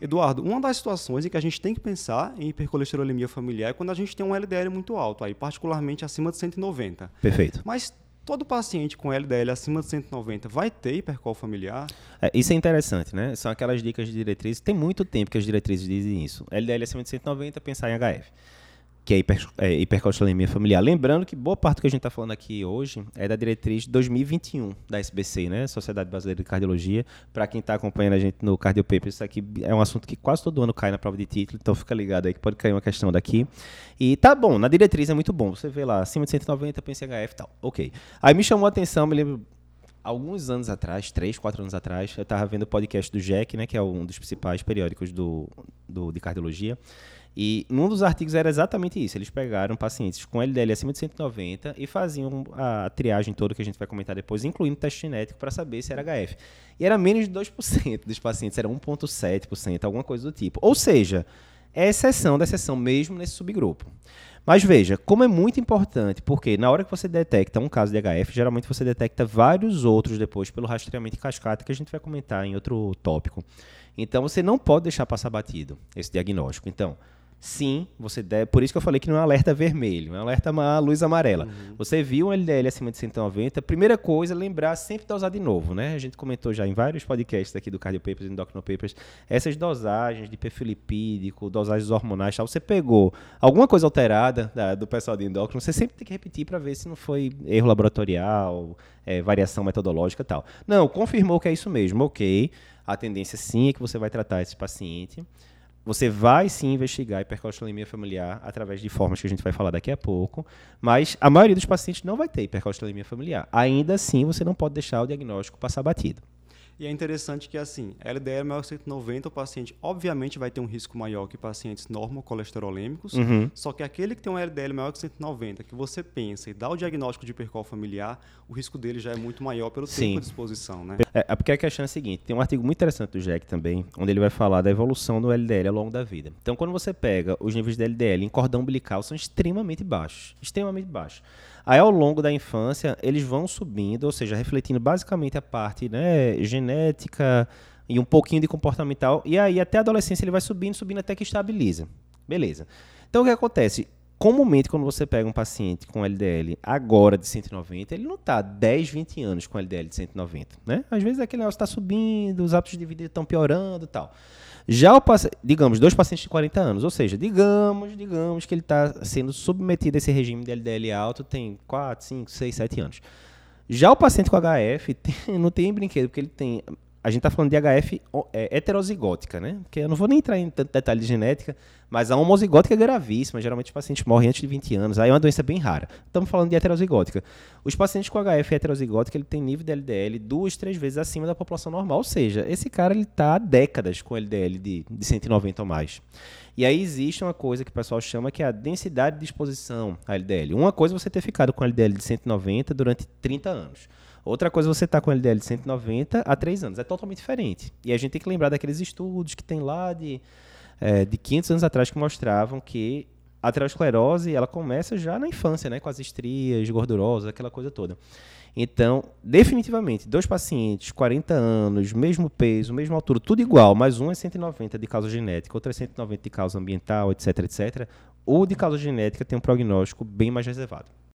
Eduardo, uma das situações em que a gente tem que pensar em hipercolesterolemia familiar é quando a gente tem um LDL muito alto, aí particularmente acima de 190. Perfeito. Mas todo paciente com LDL acima de 190 vai ter hipercol familiar? É, isso é interessante, né? São aquelas dicas de diretrizes. Tem muito tempo que as diretrizes dizem isso. LDL acima de 190, pensar em HF que é, hiper, é familiar. Lembrando que boa parte do que a gente está falando aqui hoje é da diretriz 2021 da SBC, né? Sociedade Brasileira de Cardiologia. Para quem está acompanhando a gente no Cardio Papers, isso aqui é um assunto que quase todo ano cai na prova de título, então fica ligado aí que pode cair uma questão daqui. E tá bom, na diretriz é muito bom. Você vê lá, acima de 190, PCHF e tal. Ok. Aí me chamou a atenção, me lembro alguns anos atrás, três, quatro anos atrás, eu estava vendo o podcast do Jack, né, que é um dos principais periódicos do, do, de cardiologia. E num dos artigos era exatamente isso. Eles pegaram pacientes com LDL acima de 190 e faziam a triagem toda que a gente vai comentar depois, incluindo teste genético, para saber se era HF. E era menos de 2% dos pacientes, era 1,7%, alguma coisa do tipo. Ou seja, é exceção da exceção mesmo nesse subgrupo. Mas veja, como é muito importante, porque na hora que você detecta um caso de HF, geralmente você detecta vários outros depois pelo rastreamento em cascata, que a gente vai comentar em outro tópico. Então você não pode deixar passar batido esse diagnóstico. Então, sim, você deve. Por isso que eu falei que não é um alerta vermelho, é um alerta uma luz amarela. Uhum. Você viu um LDL acima de 190, primeira coisa, lembrar sempre de usar de novo, né? A gente comentou já em vários podcasts aqui do Cardio Papers e Endocrino Papers, essas dosagens de perfil lipídico, dosagens hormonais, tal, você pegou alguma coisa alterada da, do pessoal de endócrino, você sempre tem que repetir para ver se não foi erro laboratorial, é, variação metodológica tal. Não, confirmou que é isso mesmo, ok. A tendência sim é que você vai tratar esse paciente você vai sim investigar hipercolesterolemia familiar através de formas que a gente vai falar daqui a pouco, mas a maioria dos pacientes não vai ter hipercolesterolemia familiar. Ainda assim, você não pode deixar o diagnóstico passar batido. E é interessante que, assim, LDL maior que 190, o paciente obviamente vai ter um risco maior que pacientes normocolesterolêmicos, uhum. só que aquele que tem um LDL maior que 190, que você pensa e dá o diagnóstico de hipercol familiar, o risco dele já é muito maior pelo Sim. tempo de exposição, né? É, é, porque a questão é a seguinte, tem um artigo muito interessante do Jack também, onde ele vai falar da evolução do LDL ao longo da vida. Então, quando você pega os níveis de LDL em cordão umbilical, são extremamente baixos, extremamente baixos. Aí, ao longo da infância, eles vão subindo, ou seja, refletindo basicamente a parte né, genética e um pouquinho de comportamental. E aí, até a adolescência, ele vai subindo, subindo até que estabiliza. Beleza. Então, o que acontece? Comumente, quando você pega um paciente com LDL agora de 190, ele não está 10, 20 anos com LDL de 190. Né? Às vezes aquele negócio está subindo, os hábitos de vida estão piorando e tal. Já o digamos, dois pacientes de 40 anos, ou seja, digamos, digamos que ele está sendo submetido a esse regime de LDL alto tem 4, 5, 6, 7 anos. Já o paciente com HF tem, não tem brinquedo, porque ele tem a gente está falando de HF é, heterozigótica, né? Que eu não vou nem entrar em tanto detalhe de genética, mas a homozigótica é gravíssima. Geralmente os pacientes morrem antes de 20 anos. Aí é uma doença bem rara. Estamos falando de heterozigótica. Os pacientes com HF heterozigótica, ele tem nível de LDL duas, três vezes acima da população normal. Ou seja, esse cara ele está há décadas com LDL de, de 190 ou mais. E aí existe uma coisa que o pessoal chama que é a densidade de exposição a LDL. Uma coisa é você ter ficado com LDL de 190 durante 30 anos. Outra coisa, você está com LDL de 190 há 3 anos. É totalmente diferente. E a gente tem que lembrar daqueles estudos que tem lá de, é, de 500 anos atrás que mostravam que a aterosclerose ela começa já na infância, né? Com as estrias gordurosas, aquela coisa toda. Então, definitivamente, dois pacientes, 40 anos, mesmo peso, mesma altura, tudo igual, mas um é 190 de causa genética, outro é 190 de causa ambiental, etc, etc. O de causa genética tem um prognóstico bem mais reservado.